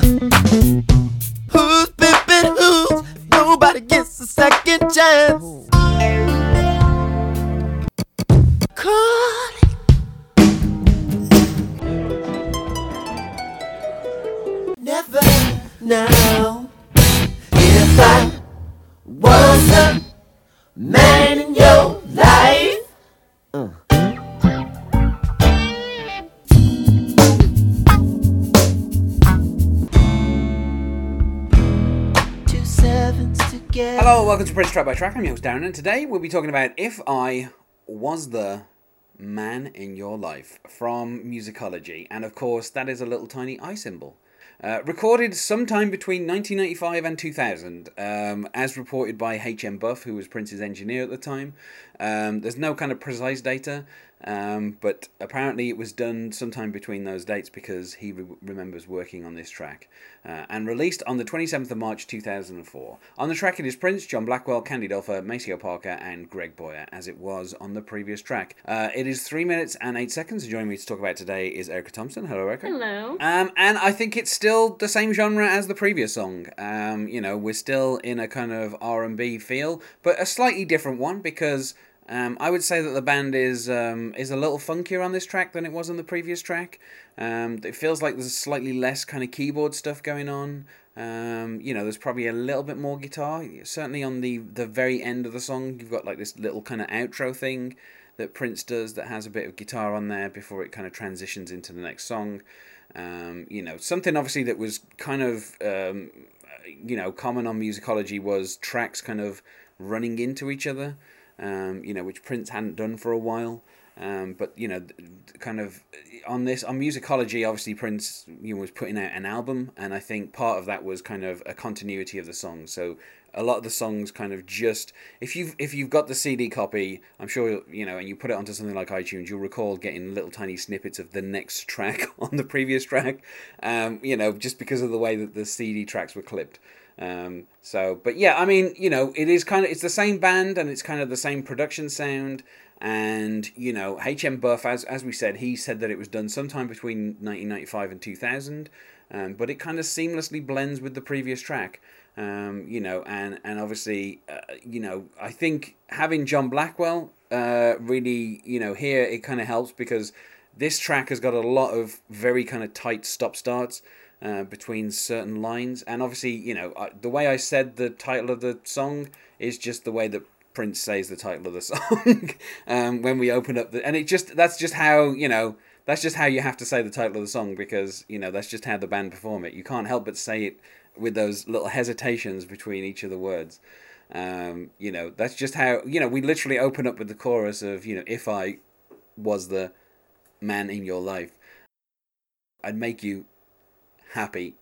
Who's together. Hello, welcome to Prince Track by Track. I'm your host Darren, and today we'll be talking about If I Was the Man in Your Life from Musicology, and of course, that is a little tiny I symbol. Uh, recorded sometime between 1995 and 2000, um, as reported by H.M. Buff, who was Prince's engineer at the time. Um, there's no kind of precise data, um, but apparently it was done sometime between those dates because he re- remembers working on this track. Uh, and released on the 27th of March 2004. On the track it is Prince, John Blackwell, Candy Dulfer, Maceo Parker, and Greg Boyer, as it was on the previous track. Uh, it is 3 minutes and 8 seconds. Joining me to talk about today is Erica Thompson. Hello, Erica. Hello. Um, and I think it's still the same genre as the previous song. Um, you know, we're still in a kind of R and B feel, but a slightly different one because um, I would say that the band is um, is a little funkier on this track than it was on the previous track. Um, it feels like there's slightly less kind of keyboard stuff going on. Um, you know, there's probably a little bit more guitar. Certainly on the the very end of the song, you've got like this little kind of outro thing that Prince does that has a bit of guitar on there before it kind of transitions into the next song. Um, you know, something obviously that was kind of um, you know common on musicology was tracks kind of running into each other. Um, you know, which Prince hadn't done for a while. Um, but you know, kind of on this on musicology, obviously Prince you know, was putting out an album, and I think part of that was kind of a continuity of the songs. So a lot of the songs kind of just if you've if you've got the CD copy, I'm sure you know, and you put it onto something like iTunes, you'll recall getting little tiny snippets of the next track on the previous track. Um, you know, just because of the way that the CD tracks were clipped. Um, so, but yeah, I mean, you know, it is kind of it's the same band and it's kind of the same production sound. And you know, HM Buff, as as we said, he said that it was done sometime between 1995 and 2000, um, but it kind of seamlessly blends with the previous track. Um, you know, and and obviously, uh, you know, I think having John Blackwell uh, really, you know, here it kind of helps because this track has got a lot of very kind of tight stop starts uh, between certain lines, and obviously, you know, uh, the way I said the title of the song is just the way that Prince says the title of the song um, when we open up the, and it just that's just how you know that's just how you have to say the title of the song because you know that's just how the band perform it. You can't help but say it with those little hesitations between each of the words. Um, you know, that's just how you know we literally open up with the chorus of you know if I was the man in your life, I'd make you happy.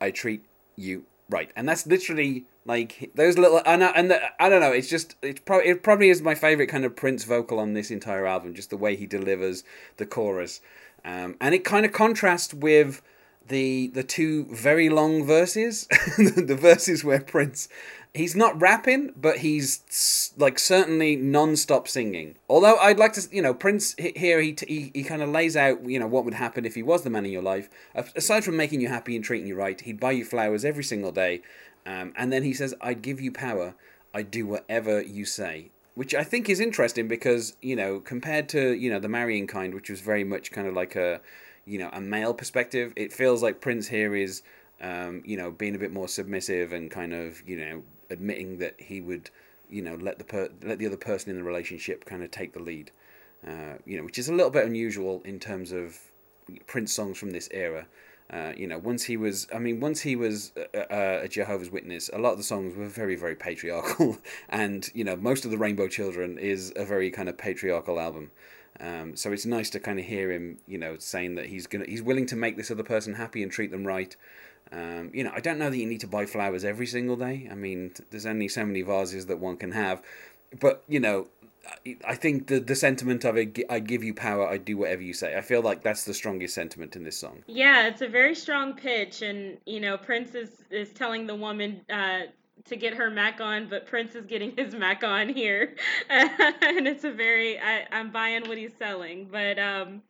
I treat you right, and that's literally like those little. And I, and the, I don't know. It's just it's probably it probably is my favorite kind of Prince vocal on this entire album. Just the way he delivers the chorus, um, and it kind of contrasts with the the two very long verses, the verses where Prince he's not rapping, but he's like certainly non-stop singing. Although I'd like to, you know, Prince here he he, he kind of lays out, you know, what would happen if he was the man in your life. Aside from making you happy and treating you right, he'd buy you flowers every single day, um, and then he says, "I'd give you power. I'd do whatever you say." Which I think is interesting because you know, compared to you know the marrying kind, which was very much kind of like a you know a male perspective, it feels like Prince here is um, you know being a bit more submissive and kind of you know admitting that he would you know let the per- let the other person in the relationship kind of take the lead. Uh, you know, which is a little bit unusual in terms of Prince songs from this era. Uh, you know, once he was, I mean, once he was a, a Jehovah's Witness, a lot of the songs were very, very patriarchal, and you know, most of the Rainbow Children is a very kind of patriarchal album. Um, so it's nice to kind of hear him, you know, saying that he's gonna, he's willing to make this other person happy and treat them right. Um, you know, I don't know that you need to buy flowers every single day. I mean, there's only so many vases that one can have, but you know, I- think the the sentiment of it, I give you power, I do whatever you say. I feel like that's the strongest sentiment in this song. Yeah, it's a very strong pitch, and you know, Prince is is telling the woman uh, to get her Mac on, but Prince is getting his Mac on here, and it's a very I, I'm buying what he's selling. But um,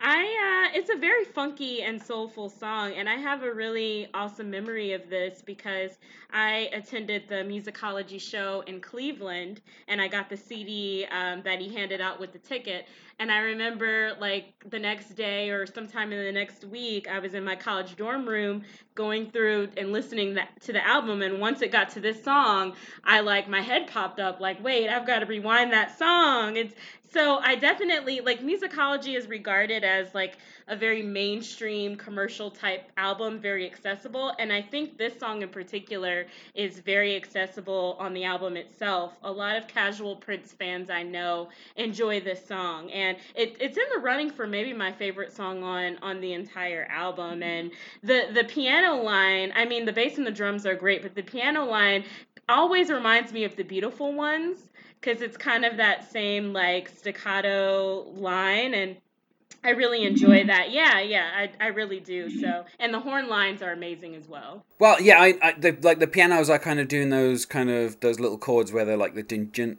I uh, it's a very funky and soulful song, and I have a really awesome memory of this because I attended the musicology show in Cleveland, and I got the CD um, that he handed out with the ticket. And I remember like the next day or sometime in the next week, I was in my college dorm room going through and listening to the album. And once it got to this song, I like my head popped up like, wait, I've got to rewind that song. It's so I definitely like musicology is regarded as like a very mainstream commercial type album, very accessible. And I think this song in particular is very accessible on the album itself. A lot of casual Prince fans I know enjoy this song. And it, it's in the running for maybe my favorite song on on the entire album. Mm-hmm. And the the piano line, I mean the bass and the drums are great, but the piano line always reminds me of the beautiful ones because it's kind of that same like staccato line and I really enjoy mm-hmm. that. Yeah, yeah, I, I really do. Mm-hmm. So, and the horn lines are amazing as well. Well, yeah, I, I the, like the pianos are kind of doing those kind of those little chords where they're like the ding ding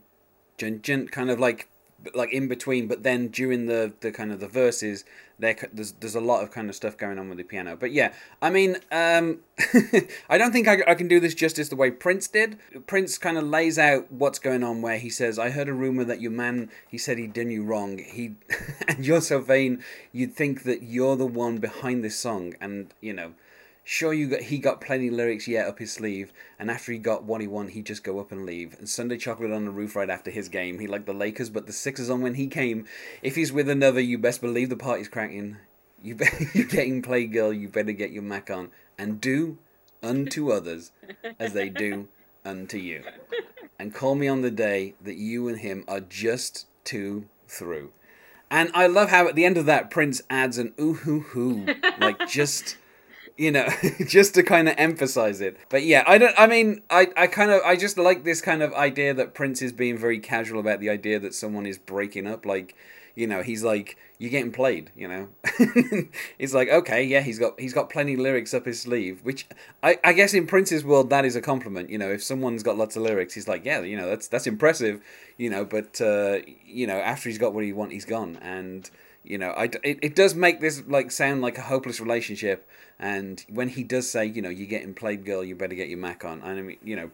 ding kind of like like in between, but then during the the kind of the verses, there there's there's a lot of kind of stuff going on with the piano. But yeah, I mean, um, I don't think I, I can do this justice the way Prince did. Prince kind of lays out what's going on, where he says, "I heard a rumor that your man, he said he'd done you wrong. He and you're so vain, you'd think that you're the one behind this song, and you know." Sure, you got he got plenty lyrics yet up his sleeve, and after he got what he wanted, he'd just go up and leave. And Sunday chocolate on the roof right after his game. He liked the Lakers, but the Sixers on when he came. If he's with another, you best believe the party's cracking. You be- you're getting played, girl. You better get your Mac on and do unto others as they do unto you. And call me on the day that you and him are just too through. And I love how at the end of that, Prince adds an ooh hoo hoo, like just you know, just to kind of emphasize it. But yeah, I don't. I mean, I, I kind of, I just like this kind of idea that Prince is being very casual about the idea that someone is breaking up. Like, you know, he's like, you're getting played. You know, he's like, okay, yeah, he's got he's got plenty of lyrics up his sleeve. Which I, I guess in Prince's world that is a compliment. You know, if someone's got lots of lyrics, he's like, yeah, you know, that's that's impressive. You know, but uh, you know, after he's got what he want, he's gone and you know, I, it, it does make this like sound like a hopeless relationship. And when he does say, you know, you're getting played, girl, you better get your Mac on. I mean, you know,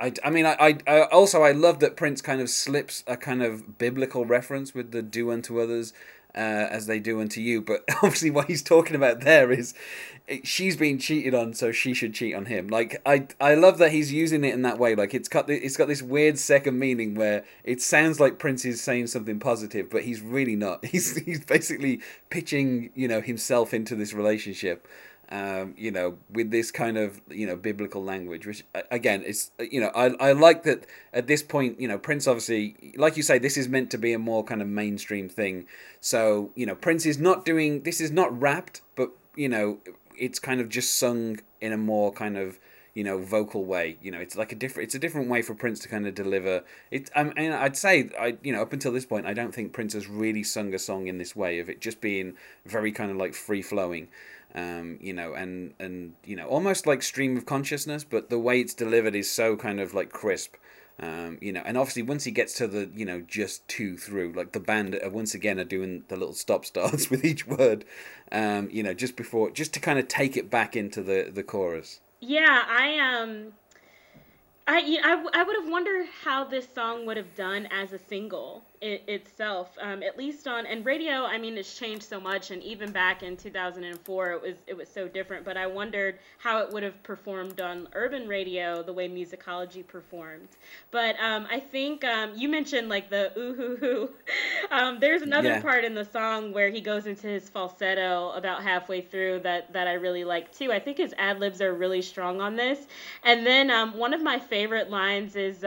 I, I mean, I, I, I also I love that Prince kind of slips a kind of biblical reference with the do unto others uh, as they do unto you. But obviously, what he's talking about there is she's being cheated on, so she should cheat on him. Like I, I love that he's using it in that way. Like it's got, it's got this weird second meaning where it sounds like Prince is saying something positive, but he's really not. He's, he's basically pitching, you know, himself into this relationship. Um, you know, with this kind of you know biblical language, which again, it's you know, I I like that at this point, you know, Prince obviously, like you say, this is meant to be a more kind of mainstream thing. So you know, Prince is not doing this is not rapped, but you know, it's kind of just sung in a more kind of you know vocal way. You know it's like a different it's a different way for prince to kind of deliver. It I mean, i'd say i you know up until this point i don't think prince has really sung a song in this way of it just being very kind of like free flowing um, you know and and you know almost like stream of consciousness but the way it's delivered is so kind of like crisp um, you know, and obviously once he gets to the, you know, just two through, like the band once again are doing the little stop starts with each word, um, you know, just before, just to kind of take it back into the the chorus. Yeah, I um, I I, I would have wondered how this song would have done as a single it, itself, um, at least on and radio. I mean, it's changed so much, and even back in 2004, it was it was so different. But I wondered how it would have performed on urban radio, the way musicology performed. But um, I think um, you mentioned like the ooh hoo hoo. Um, there's another yeah. part in the song where he goes into his falsetto about halfway through that that I really like too. I think his ad libs are really strong on this. And then um, one of my favorite lines is.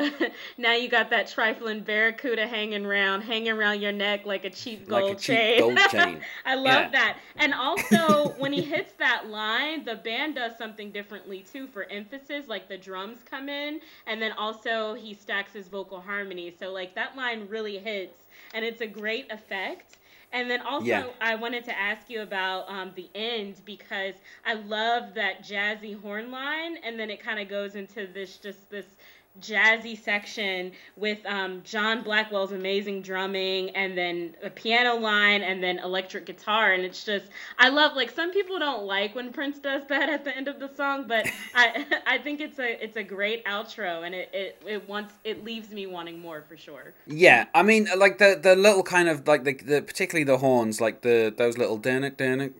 Now you got that trifling barracuda hanging around, hanging around your neck like a cheap gold like a chain. Cheap gold chain. I love yeah. that. And also, when he hits that line, the band does something differently too for emphasis. Like the drums come in, and then also he stacks his vocal harmony. So like that line really hits, and it's a great effect. And then also, Yeah. I wanted to ask you about um, the end because I love that jazzy horn line, and then it kind of goes into this just this jazzy section with um, John Blackwell's amazing drumming, and then a piano line, and then electric guitar, and it's just I love like some people don't like when Prince does that at the end of the song, but I I think it's a it's a great outro, and it it, it wants it leaves me wanting more for sure. Yeah, I mean, like the the little kind of like the, the particularly the horns, like the those little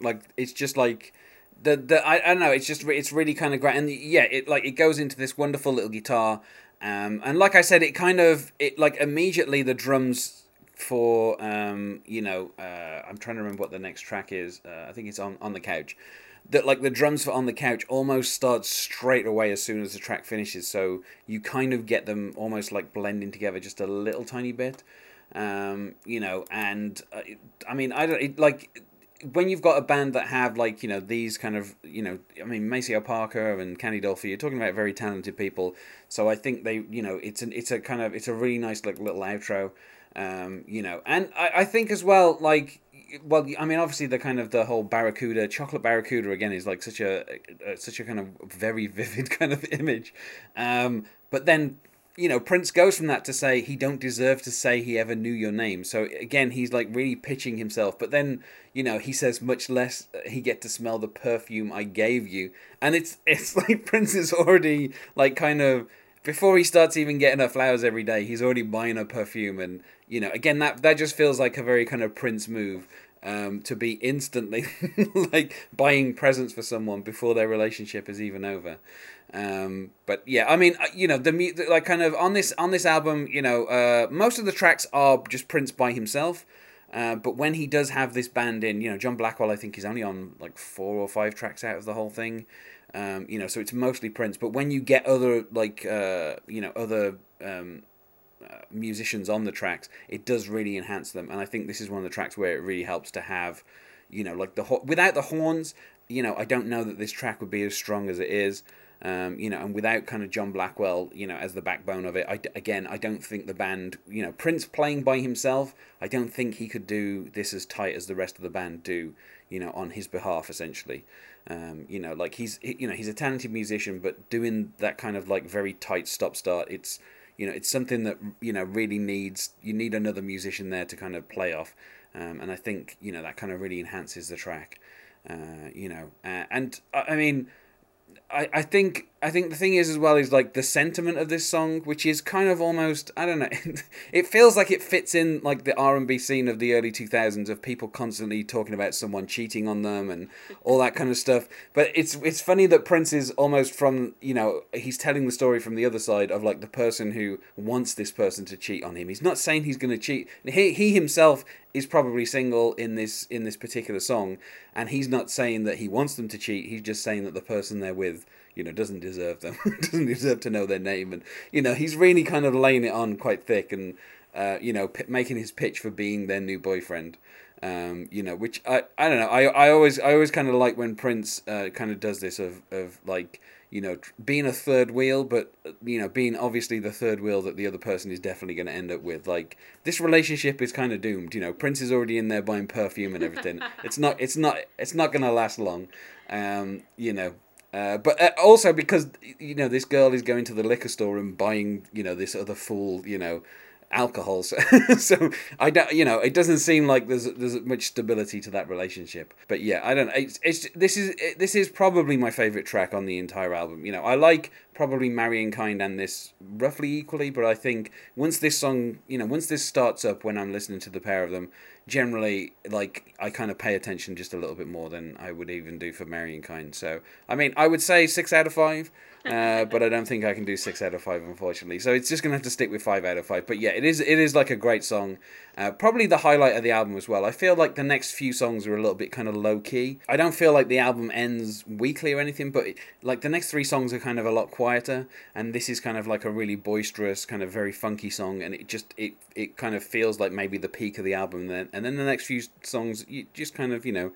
like it's just like the the I, I don't know, it's just it's really kind of great, and yeah, it like it goes into this wonderful little guitar, um, and like I said, it kind of it like immediately the drums for um you know uh I'm trying to remember what the next track is. Uh, I think it's on on the couch. That like the drums for on the couch almost start straight away as soon as the track finishes, so you kind of get them almost like blending together just a little tiny bit um, you know, and uh, I mean, I don't it, like when you've got a band that have like you know these kind of you know, I mean, Maceo Parker and Candy Dulfer, you're talking about very talented people, so I think they you know it's an it's a kind of it's a really nice like little outro, um, you know, and I, I think as well like. Well, I mean, obviously, the kind of the whole barracuda, chocolate barracuda again is like such a, a such a kind of very vivid kind of image, um, but then you know, Prince goes from that to say he don't deserve to say he ever knew your name. So again, he's like really pitching himself. But then, you know, he says much less uh, he get to smell the perfume I gave you, and it's it's like Prince is already like kind of before he starts even getting her flowers every day, he's already buying her perfume, and you know, again that that just feels like a very kind of Prince move. Um, to be instantly like buying presents for someone before their relationship is even over. Um, but yeah, I mean, uh, you know, the mu- like kind of on this on this album, you know, uh, most of the tracks are just Prince by himself. Uh, but when he does have this band in, you know, John Blackwell, I think he's only on like four or five tracks out of the whole thing. Um, you know, so it's mostly Prince. But when you get other like, uh, you know, other um, musicians on the tracks, it does really enhance them. And I think this is one of the tracks where it really helps to have, you know, like the ho- without the horns, you know, I don't know that this track would be as strong as it is. Um, you know, and without kind of John Blackwell, you know, as the backbone of it, I, again, I don't think the band, you know, Prince playing by himself, I don't think he could do this as tight as the rest of the band do, you know, on his behalf, essentially. Um, you know, like he's, he, you know, he's a talented musician, but doing that kind of like very tight stop start, it's, you know, it's something that you know really needs you need another musician there to kind of play off, um, and I think you know that kind of really enhances the track, uh, you know, uh, and I I mean. I, I think I think the thing is as well is like the sentiment of this song, which is kind of almost I don't know, it feels like it fits in like the R and B scene of the early two thousands of people constantly talking about someone cheating on them and all that kind of stuff. But it's it's funny that Prince is almost from you know he's telling the story from the other side of like the person who wants this person to cheat on him. He's not saying he's going to cheat. He he himself is probably single in this in this particular song, and he's not saying that he wants them to cheat. He's just saying that the person they're with, you know, doesn't deserve them, doesn't deserve to know their name, and you know, he's really kind of laying it on quite thick, and uh, you know, p- making his pitch for being their new boyfriend. Um, you know, which I, I don't know. I, I always I always kind of like when Prince uh, kind of does this of of like you know tr- being a third wheel, but uh, you know being obviously the third wheel that the other person is definitely going to end up with. Like this relationship is kind of doomed. You know, Prince is already in there buying perfume and everything. it's not it's not it's not going to last long. Um, you know. Uh, but uh, also because you know this girl is going to the liquor store and buying you know this other fool you know alcohol. So, so I don't, you know, it doesn't seem like there's there's much stability to that relationship. But yeah, I don't. It's, it's this is it, this is probably my favorite track on the entire album. You know, I like probably Marrying Kind and this roughly equally, but I think once this song, you know, once this starts up when I'm listening to the pair of them, generally like I kind of pay attention just a little bit more than I would even do for Marrying Kind. So I mean, I would say six out of five. uh, but I don't think I can do six out of five, unfortunately. So it's just gonna have to stick with five out of five. But yeah, it is it is like a great song. Uh, probably the highlight of the album as well. I feel like the next few songs are a little bit kind of low key. I don't feel like the album ends weakly or anything, but it, like the next three songs are kind of a lot quieter, and this is kind of like a really boisterous, kind of very funky song, and it just it it kind of feels like maybe the peak of the album. Then and then the next few songs, you just kind of you know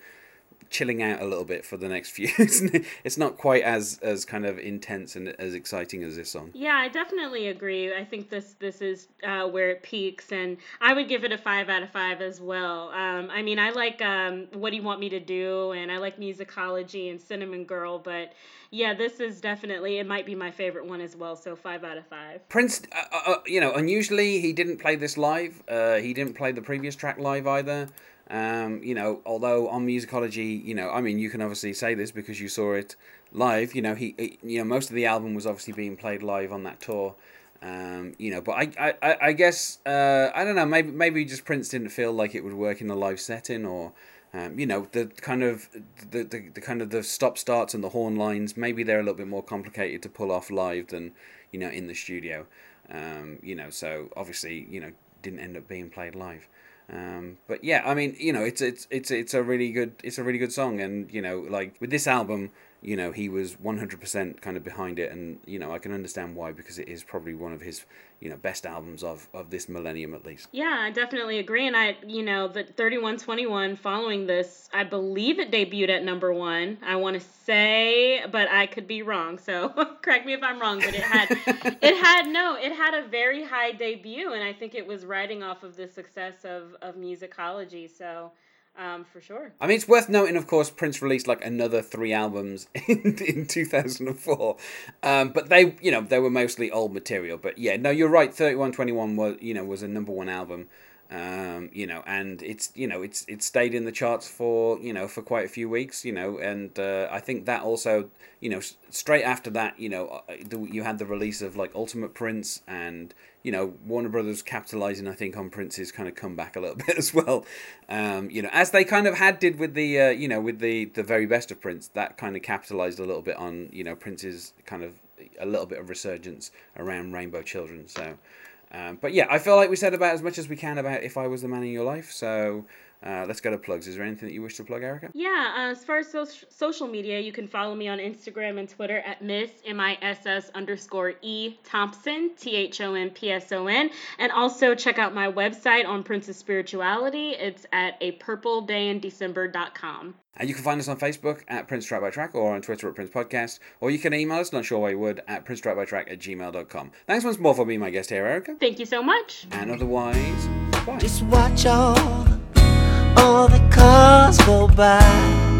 chilling out a little bit for the next few. it's not quite as as kind of intense and as exciting as this song. Yeah, I definitely agree. I think this this is uh, where it peaks, and I would give it a five out of five as well. Um, I mean, I like um, What Do You Want Me to Do, and I like Musicology and Cinnamon Girl, but yeah, this is definitely it might be my favorite one as well. So five out of five. Prince, uh, uh, uh you know, unusually he didn't play this live. Uh, he didn't play the previous track live either. Um, you know, although on musicology, you know, I mean, you can obviously say this because you saw it live. You know, he, you know, most of the album was obviously being played live on that tour. Um, you know, but I, I, I guess uh, I don't know. Maybe, maybe just Prince didn't feel like it would work in a live setting, or um, you know, the kind of the, the, the kind of the stop starts and the horn lines. Maybe they're a little bit more complicated to pull off live than you know in the studio. Um, you know, so obviously, you know, didn't end up being played live. Um, but yeah, I mean, you know, it's it's it's it's a really good it's a really good song, and you know, like with this album, you know, he was one hundred percent kind of behind it, and you know, I can understand why because it is probably one of his you know best albums of of this millennium at least. Yeah, I definitely agree, and I you know the thirty one twenty one following this, I believe it debuted at number one. I want to say, but I could be wrong, so correct me if I'm wrong. But it had it had no, it had a very high debut, and I think it was riding off of the success of of musicology. So um, for sure. I mean, it's worth noting, of course, Prince released like another three albums in, in 2004. Um, but they, you know, they were mostly old material. But yeah, no, you're right. 3121 was, you know, was a number one album. Um, you know, and it's you know it's it stayed in the charts for you know for quite a few weeks, you know, and uh, I think that also you know straight after that, you know, uh, you had the release of like Ultimate Prince and you know Warner Brothers capitalizing, I think, on Prince's kind of comeback a little bit as well, um, you know, as they kind of had did with the uh, you know with the the very best of Prince, that kind of capitalized a little bit on you know Prince's kind of a little bit of resurgence around Rainbow Children, so. Um, but yeah, I feel like we said about as much as we can about if I was the man in your life. So uh, let's go to plugs. Is there anything that you wish to plug, Erica? Yeah, uh, as far as so- social media, you can follow me on Instagram and Twitter at Miss M I S S underscore E Thompson T H O M P S O N, and also check out my website on Princess Spirituality. It's at a purple day in December.com. And you can find us on Facebook at Prince Track by Track or on Twitter at Prince Podcast, or you can email us, not sure why you would, at Prince Track by Track at gmail.com. Thanks once more for being my guest here, Erica. Thank you so much. And otherwise, bye. Just watch all, all the cars go by.